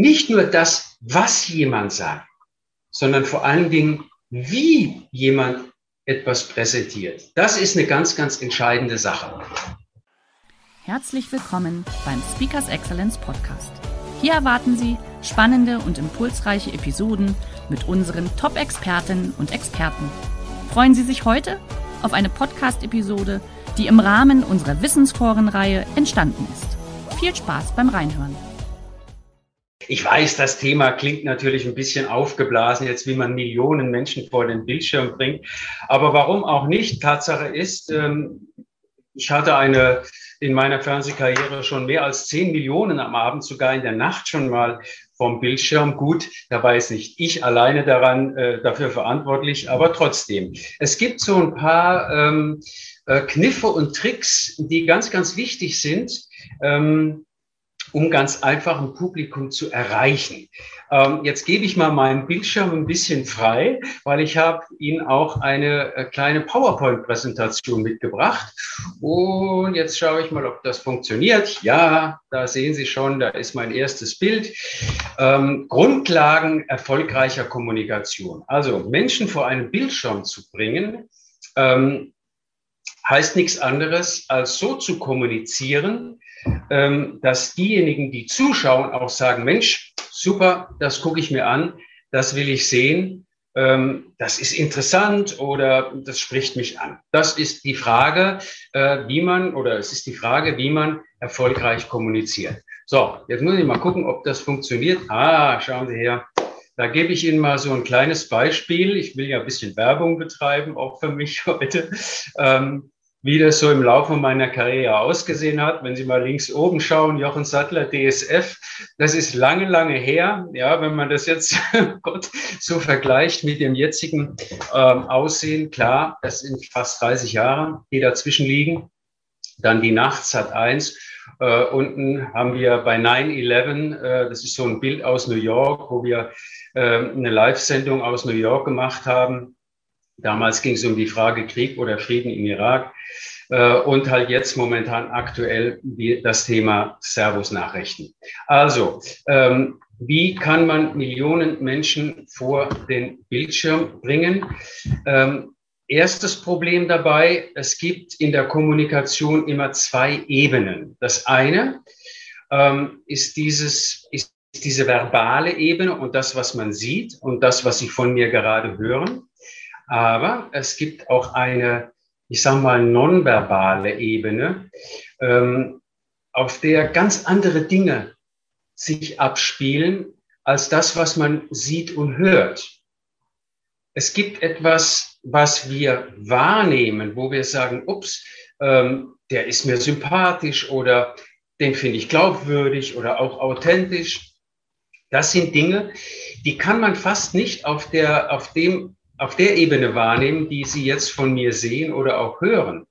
Nicht nur das, was jemand sagt, sondern vor allen Dingen, wie jemand etwas präsentiert. Das ist eine ganz, ganz entscheidende Sache. Herzlich willkommen beim Speakers Excellence Podcast. Hier erwarten Sie spannende und impulsreiche Episoden mit unseren Top-Expertinnen und Experten. Freuen Sie sich heute auf eine Podcast-Episode, die im Rahmen unserer Wissensforenreihe entstanden ist. Viel Spaß beim Reinhören. Ich weiß, das Thema klingt natürlich ein bisschen aufgeblasen, jetzt wie man Millionen Menschen vor den Bildschirm bringt. Aber warum auch nicht? Tatsache ist, ähm, ich hatte eine in meiner Fernsehkarriere schon mehr als zehn Millionen am Abend, sogar in der Nacht schon mal vom Bildschirm. Gut, dabei ist nicht ich alleine daran äh, dafür verantwortlich, aber trotzdem. Es gibt so ein paar ähm, äh, Kniffe und Tricks, die ganz, ganz wichtig sind. Ähm, um ganz einfach ein Publikum zu erreichen. Ähm, jetzt gebe ich mal meinen Bildschirm ein bisschen frei, weil ich habe Ihnen auch eine äh, kleine PowerPoint-Präsentation mitgebracht. Und jetzt schaue ich mal, ob das funktioniert. Ja, da sehen Sie schon, da ist mein erstes Bild. Ähm, Grundlagen erfolgreicher Kommunikation. Also Menschen vor einen Bildschirm zu bringen, ähm, heißt nichts anderes, als so zu kommunizieren, dass diejenigen, die zuschauen, auch sagen, Mensch, super, das gucke ich mir an, das will ich sehen, ähm, das ist interessant oder das spricht mich an. Das ist die Frage, äh, wie man, oder es ist die Frage, wie man erfolgreich kommuniziert. So, jetzt muss ich mal gucken, ob das funktioniert. Ah, schauen Sie her. Da gebe ich Ihnen mal so ein kleines Beispiel. Ich will ja ein bisschen Werbung betreiben, auch für mich heute. Ähm, wie das so im Laufe meiner Karriere ausgesehen hat. Wenn Sie mal links oben schauen, Jochen Sattler, DSF, das ist lange, lange her. Ja, wenn man das jetzt Gott, so vergleicht mit dem jetzigen ähm, Aussehen, klar, das sind fast 30 Jahre, die dazwischen liegen. Dann die Nachts hat eins. Äh, unten haben wir bei 9-11, äh, das ist so ein Bild aus New York, wo wir äh, eine Live-Sendung aus New York gemacht haben Damals ging es um die Frage Krieg oder Frieden im Irak äh, und halt jetzt momentan aktuell das Thema Servus-Nachrichten. Also, ähm, wie kann man Millionen Menschen vor den Bildschirm bringen? Ähm, erstes Problem dabei, es gibt in der Kommunikation immer zwei Ebenen. Das eine ähm, ist dieses, ist diese verbale Ebene und das, was man sieht und das, was Sie von mir gerade hören. Aber es gibt auch eine, ich sage mal, nonverbale Ebene, ähm, auf der ganz andere Dinge sich abspielen als das, was man sieht und hört. Es gibt etwas, was wir wahrnehmen, wo wir sagen, ups, ähm, der ist mir sympathisch oder den finde ich glaubwürdig oder auch authentisch. Das sind Dinge, die kann man fast nicht auf, der, auf dem auf der Ebene wahrnehmen, die Sie jetzt von mir sehen oder auch hören.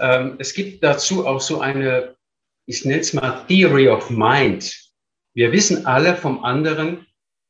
Ähm, es gibt dazu auch so eine, ich nenne es mal Theory of Mind. Wir wissen alle vom anderen,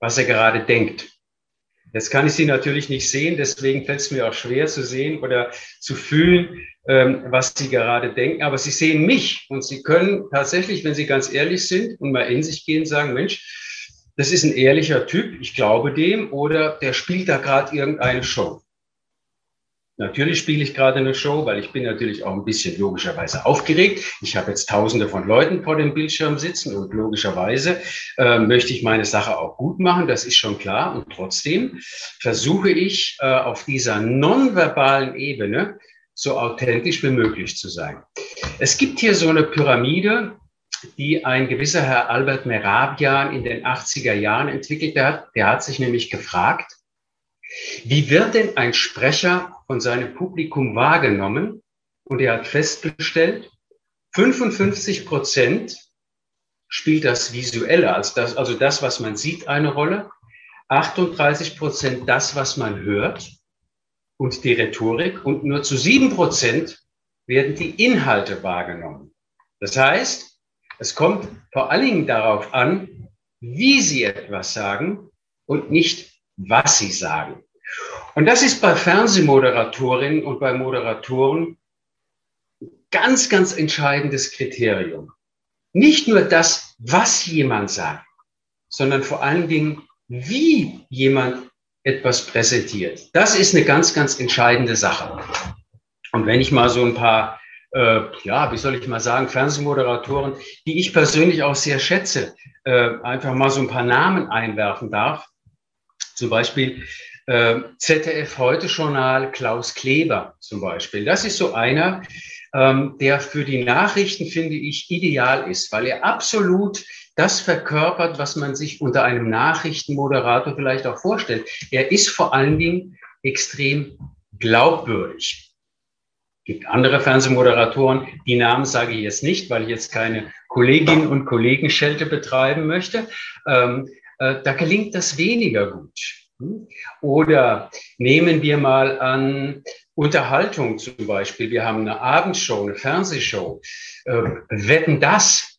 was er gerade denkt. Jetzt kann ich Sie natürlich nicht sehen, deswegen fällt es mir auch schwer zu sehen oder zu fühlen, ähm, was Sie gerade denken. Aber Sie sehen mich und Sie können tatsächlich, wenn Sie ganz ehrlich sind und mal in sich gehen, sagen, Mensch, das ist ein ehrlicher Typ, ich glaube dem, oder der spielt da gerade irgendeine Show. Natürlich spiele ich gerade eine Show, weil ich bin natürlich auch ein bisschen logischerweise aufgeregt. Ich habe jetzt tausende von Leuten vor dem Bildschirm sitzen und logischerweise äh, möchte ich meine Sache auch gut machen, das ist schon klar. Und trotzdem versuche ich äh, auf dieser nonverbalen Ebene so authentisch wie möglich zu sein. Es gibt hier so eine Pyramide, die ein gewisser Herr Albert Merabian in den 80er Jahren entwickelt hat. Der hat sich nämlich gefragt, wie wird denn ein Sprecher von seinem Publikum wahrgenommen? Und er hat festgestellt, 55 Prozent spielt das Visuelle, also das, also das, was man sieht, eine Rolle. 38 Prozent das, was man hört und die Rhetorik. Und nur zu sieben Prozent werden die Inhalte wahrgenommen. Das heißt, es kommt vor allen Dingen darauf an, wie Sie etwas sagen und nicht, was Sie sagen. Und das ist bei Fernsehmoderatorinnen und bei Moderatoren ganz, ganz entscheidendes Kriterium. Nicht nur das, was jemand sagt, sondern vor allen Dingen, wie jemand etwas präsentiert. Das ist eine ganz, ganz entscheidende Sache. Und wenn ich mal so ein paar, äh, ja, wie soll ich mal sagen, Fernsehmoderatoren, die ich persönlich auch sehr schätze, äh, einfach mal so ein paar Namen einwerfen darf. Zum Beispiel äh, ZDF Heute Journal Klaus Kleber zum Beispiel. Das ist so einer, ähm, der für die Nachrichten, finde ich, ideal ist, weil er absolut das verkörpert, was man sich unter einem Nachrichtenmoderator vielleicht auch vorstellt. Er ist vor allen Dingen extrem glaubwürdig. Gibt andere Fernsehmoderatoren, die Namen sage ich jetzt nicht, weil ich jetzt keine Kolleginnen und Kollegen Schelte betreiben möchte. Ähm, äh, da gelingt das weniger gut. Oder nehmen wir mal an Unterhaltung zum Beispiel. Wir haben eine Abendshow, eine Fernsehshow. Äh, wetten das?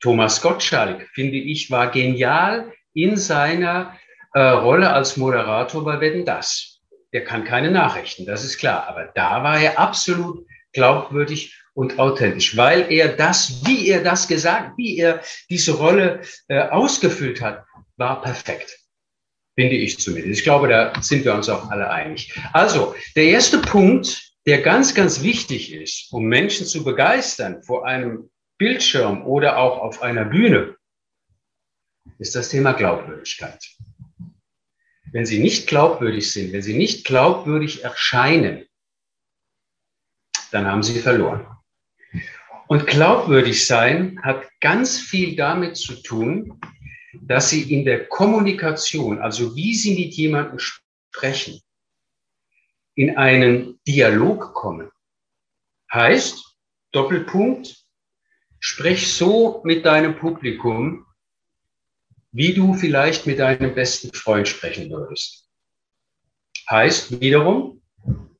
Thomas Gottschalk, finde ich, war genial in seiner äh, Rolle als Moderator bei Wetten das. Der kann keine Nachrichten, das ist klar. Aber da war er absolut glaubwürdig und authentisch, weil er das, wie er das gesagt, wie er diese Rolle äh, ausgefüllt hat, war perfekt. Finde ich zumindest. Ich glaube, da sind wir uns auch alle einig. Also, der erste Punkt, der ganz, ganz wichtig ist, um Menschen zu begeistern vor einem Bildschirm oder auch auf einer Bühne, ist das Thema Glaubwürdigkeit. Wenn Sie nicht glaubwürdig sind, wenn Sie nicht glaubwürdig erscheinen, dann haben Sie verloren. Und glaubwürdig sein hat ganz viel damit zu tun, dass sie in der Kommunikation, also wie sie mit jemandem sprechen, in einen Dialog kommen. Heißt, Doppelpunkt, sprich so mit deinem Publikum, wie du vielleicht mit deinem besten Freund sprechen würdest. Heißt wiederum,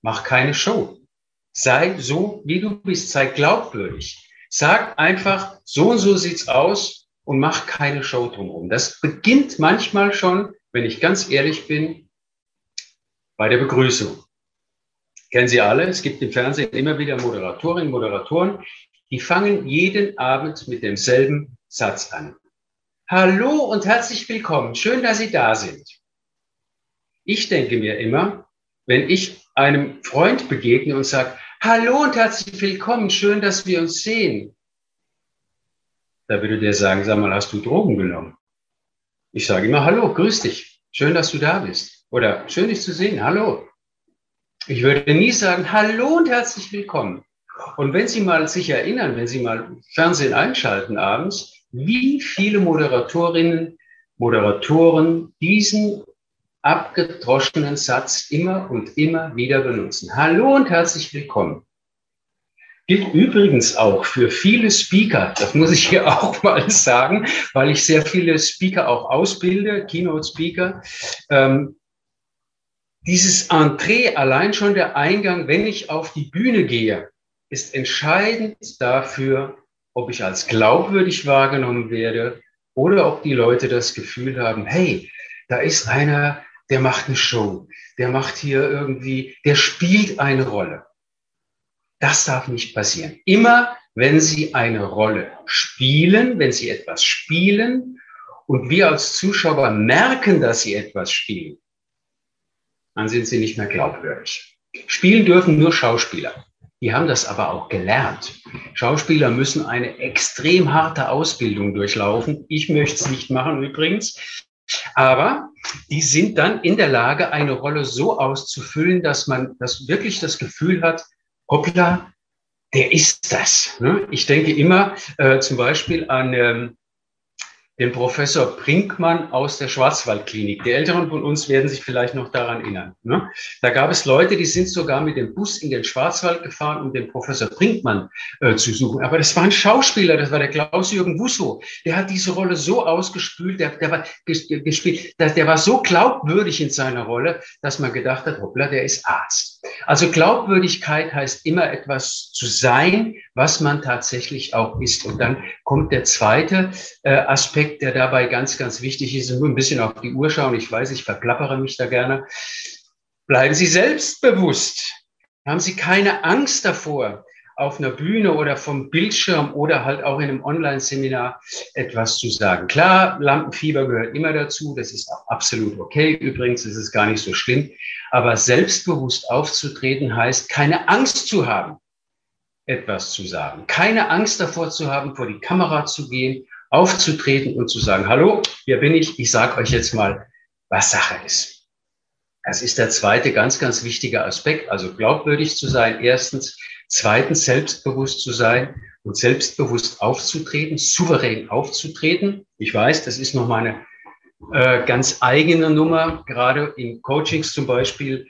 mach keine Show. Sei so, wie du bist, sei glaubwürdig. Sag einfach, so und so sieht's aus, und mach keine Show drumherum. Das beginnt manchmal schon, wenn ich ganz ehrlich bin, bei der Begrüßung. Kennen Sie alle? Es gibt im Fernsehen immer wieder Moderatorinnen, Moderatoren, die fangen jeden Abend mit demselben Satz an. Hallo und herzlich willkommen. Schön, dass Sie da sind. Ich denke mir immer, wenn ich einem Freund begegne und sage, Hallo und herzlich willkommen, schön, dass wir uns sehen, da würde der sagen, sag mal, hast du Drogen genommen? Ich sage immer, hallo, grüß dich. Schön, dass du da bist. Oder schön, dich zu sehen. Hallo. Ich würde nie sagen, hallo und herzlich willkommen. Und wenn Sie mal sich erinnern, wenn Sie mal Fernsehen einschalten abends, wie viele Moderatorinnen, Moderatoren diesen abgedroschenen Satz immer und immer wieder benutzen. Hallo und herzlich willkommen. Gilt übrigens auch für viele Speaker, das muss ich hier auch mal sagen, weil ich sehr viele Speaker auch ausbilde, Keynote-Speaker. Ähm, dieses Entree, allein schon der Eingang, wenn ich auf die Bühne gehe, ist entscheidend dafür, ob ich als glaubwürdig wahrgenommen werde oder ob die Leute das Gefühl haben, hey, da ist einer, der macht eine Show, der macht hier irgendwie, der spielt eine Rolle. Das darf nicht passieren. Immer wenn Sie eine Rolle spielen, wenn Sie etwas spielen und wir als Zuschauer merken, dass Sie etwas spielen, dann sind Sie nicht mehr glaubwürdig. Spielen dürfen nur Schauspieler. Die haben das aber auch gelernt. Schauspieler müssen eine extrem harte Ausbildung durchlaufen. Ich möchte es nicht machen übrigens. Aber die sind dann in der Lage, eine Rolle so auszufüllen, dass man das wirklich das Gefühl hat, hoppla, der ist das. Ne? Ich denke immer äh, zum Beispiel an, ähm, den Professor Brinkmann aus der Schwarzwaldklinik. Die Älteren von uns werden sich vielleicht noch daran erinnern. Ne? Da gab es Leute, die sind sogar mit dem Bus in den Schwarzwald gefahren, um den Professor Brinkmann äh, zu suchen. Aber das war ein Schauspieler, das war der Klaus-Jürgen Wusso. Der hat diese Rolle so ausgespült, der, der war gespielt, der, der war so glaubwürdig in seiner Rolle, dass man gedacht hat, hoppla, der ist Arzt. Also Glaubwürdigkeit heißt immer etwas zu sein, was man tatsächlich auch ist. Und dann kommt der zweite äh, Aspekt, der dabei ganz, ganz wichtig ist, nur ein bisschen auf die Uhr schauen. Ich weiß, ich verklappere mich da gerne. Bleiben Sie selbstbewusst. Haben Sie keine Angst davor, auf einer Bühne oder vom Bildschirm oder halt auch in einem Online-Seminar etwas zu sagen. Klar, Lampenfieber gehört immer dazu. Das ist auch absolut okay. Übrigens ist es gar nicht so schlimm. Aber selbstbewusst aufzutreten heißt, keine Angst zu haben, etwas zu sagen. Keine Angst davor zu haben, vor die Kamera zu gehen, aufzutreten und zu sagen, hallo, hier bin ich. Ich sage euch jetzt mal, was Sache ist. Das ist der zweite ganz, ganz wichtige Aspekt. Also glaubwürdig zu sein. Erstens. Zweitens, selbstbewusst zu sein und selbstbewusst aufzutreten, souverän aufzutreten. Ich weiß, das ist noch meine äh, ganz eigene Nummer, gerade in Coachings zum Beispiel.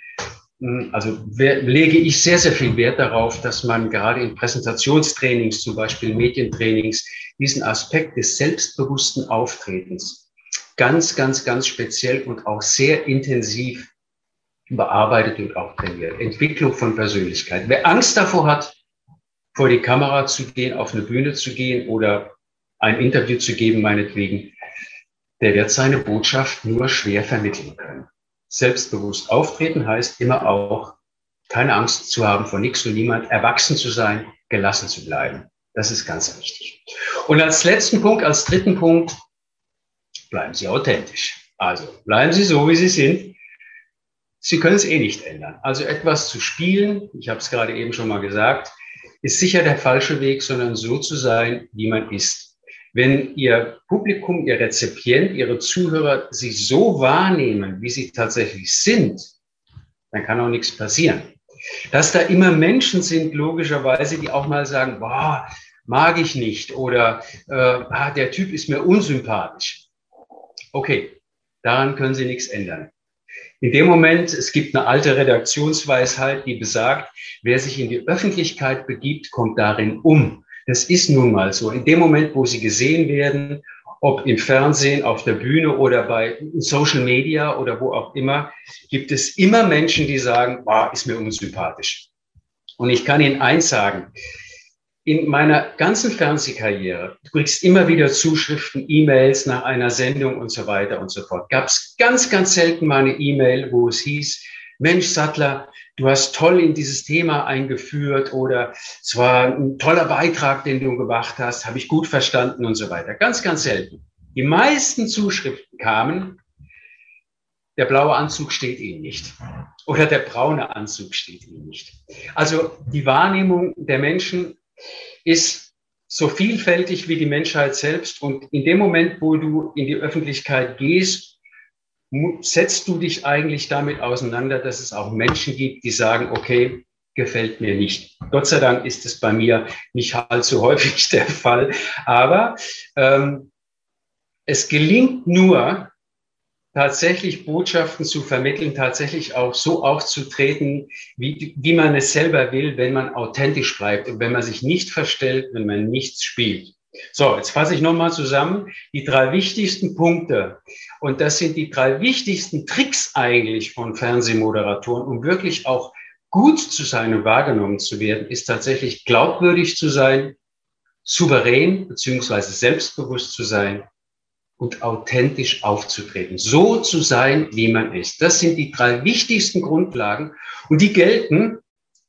Hm, also lege ich sehr, sehr viel Wert darauf, dass man gerade in Präsentationstrainings, zum Beispiel Medientrainings, diesen Aspekt des selbstbewussten Auftretens ganz, ganz, ganz speziell und auch sehr intensiv bearbeitet und auch trainiert. Entwicklung von Persönlichkeit. Wer Angst davor hat, vor die Kamera zu gehen, auf eine Bühne zu gehen oder ein Interview zu geben, meinetwegen, der wird seine Botschaft nur schwer vermitteln können. Selbstbewusst auftreten heißt immer auch, keine Angst zu haben vor nichts und niemand, erwachsen zu sein, gelassen zu bleiben. Das ist ganz wichtig. Und als letzten Punkt, als dritten Punkt, bleiben Sie authentisch. Also bleiben Sie so, wie Sie sind. Sie können es eh nicht ändern. Also etwas zu spielen, ich habe es gerade eben schon mal gesagt, ist sicher der falsche Weg, sondern so zu sein, wie man ist. Wenn Ihr Publikum, Ihr Rezipient, Ihre Zuhörer Sie so wahrnehmen, wie Sie tatsächlich sind, dann kann auch nichts passieren. Dass da immer Menschen sind, logischerweise, die auch mal sagen, boah, mag ich nicht oder äh, ah, der Typ ist mir unsympathisch. Okay, daran können Sie nichts ändern. In dem Moment, es gibt eine alte Redaktionsweisheit, die besagt, wer sich in die Öffentlichkeit begibt, kommt darin um. Das ist nun mal so. In dem Moment, wo sie gesehen werden, ob im Fernsehen, auf der Bühne oder bei Social Media oder wo auch immer, gibt es immer Menschen, die sagen, boah, ist mir unsympathisch. Und ich kann Ihnen eins sagen, in meiner ganzen Fernsehkarriere, du kriegst immer wieder Zuschriften, E-Mails nach einer Sendung und so weiter und so fort. Gab es ganz, ganz selten mal eine E-Mail, wo es hieß, Mensch, Sattler, du hast toll in dieses Thema eingeführt oder es war ein toller Beitrag, den du gemacht hast, habe ich gut verstanden und so weiter. Ganz, ganz selten. Die meisten Zuschriften kamen, der blaue Anzug steht Ihnen nicht oder der braune Anzug steht Ihnen nicht. Also die Wahrnehmung der Menschen ist so vielfältig wie die Menschheit selbst. Und in dem Moment, wo du in die Öffentlichkeit gehst, setzt du dich eigentlich damit auseinander, dass es auch Menschen gibt, die sagen, okay, gefällt mir nicht. Gott sei Dank ist es bei mir nicht allzu häufig der Fall. Aber ähm, es gelingt nur, tatsächlich Botschaften zu vermitteln, tatsächlich auch so aufzutreten, wie, wie man es selber will, wenn man authentisch bleibt und wenn man sich nicht verstellt, wenn man nichts spielt. So, jetzt fasse ich nochmal zusammen die drei wichtigsten Punkte. Und das sind die drei wichtigsten Tricks eigentlich von Fernsehmoderatoren, um wirklich auch gut zu sein und wahrgenommen zu werden, ist tatsächlich glaubwürdig zu sein, souverän beziehungsweise selbstbewusst zu sein und authentisch aufzutreten. So zu sein, wie man ist. Das sind die drei wichtigsten Grundlagen. Und die gelten,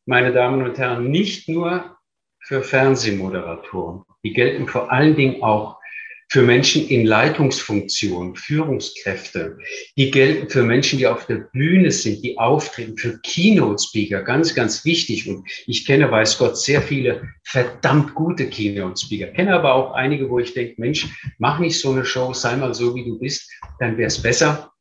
meine Damen und Herren, nicht nur für Fernsehmoderatoren. Die gelten vor allen Dingen auch für Menschen in Leitungsfunktion, Führungskräfte. Die gelten für Menschen, die auf der Bühne sind, die auftreten, für Keynote-Speaker, ganz, ganz wichtig. Und ich kenne, weiß Gott, sehr viele verdammt gute Keynote-Speaker. Kenne aber auch einige, wo ich denke, Mensch, mach nicht so eine Show, sei mal so, wie du bist, dann wäre es besser.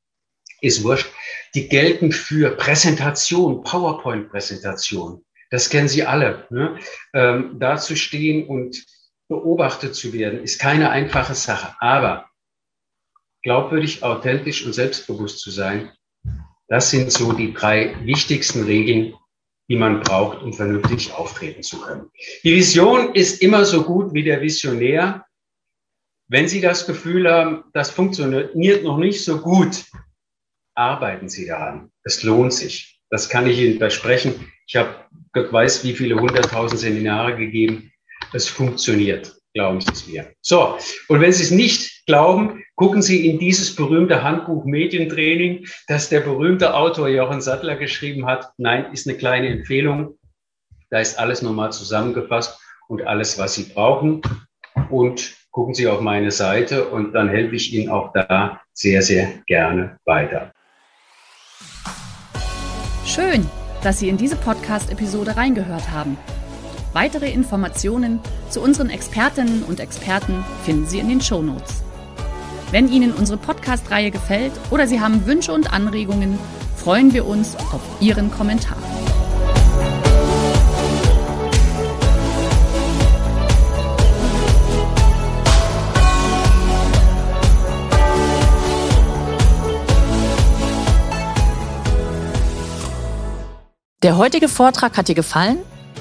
Ist wurscht. Die gelten für Präsentation, PowerPoint-Präsentation. Das kennen Sie alle. Ne? Ähm, da zu stehen und beobachtet zu werden, ist keine einfache Sache. Aber glaubwürdig, authentisch und selbstbewusst zu sein. Das sind so die drei wichtigsten Regeln, die man braucht, um vernünftig auftreten zu können. Die Vision ist immer so gut wie der Visionär. Wenn Sie das Gefühl haben, das funktioniert noch nicht so gut, arbeiten Sie daran. Es lohnt sich. Das kann ich Ihnen versprechen. Ich habe, Gott weiß, wie viele hunderttausend Seminare gegeben. Es funktioniert. Glauben Sie es mir. So, und wenn Sie es nicht glauben, gucken Sie in dieses berühmte Handbuch Medientraining, das der berühmte Autor Jochen Sattler geschrieben hat. Nein, ist eine kleine Empfehlung. Da ist alles nochmal zusammengefasst und alles, was Sie brauchen. Und gucken Sie auf meine Seite und dann helfe ich Ihnen auch da sehr, sehr gerne weiter. Schön, dass Sie in diese Podcast-Episode reingehört haben. Weitere Informationen zu unseren Expertinnen und Experten finden Sie in den Show Notes. Wenn Ihnen unsere Podcast-Reihe gefällt oder Sie haben Wünsche und Anregungen, freuen wir uns auf Ihren Kommentar. Der heutige Vortrag hat dir gefallen?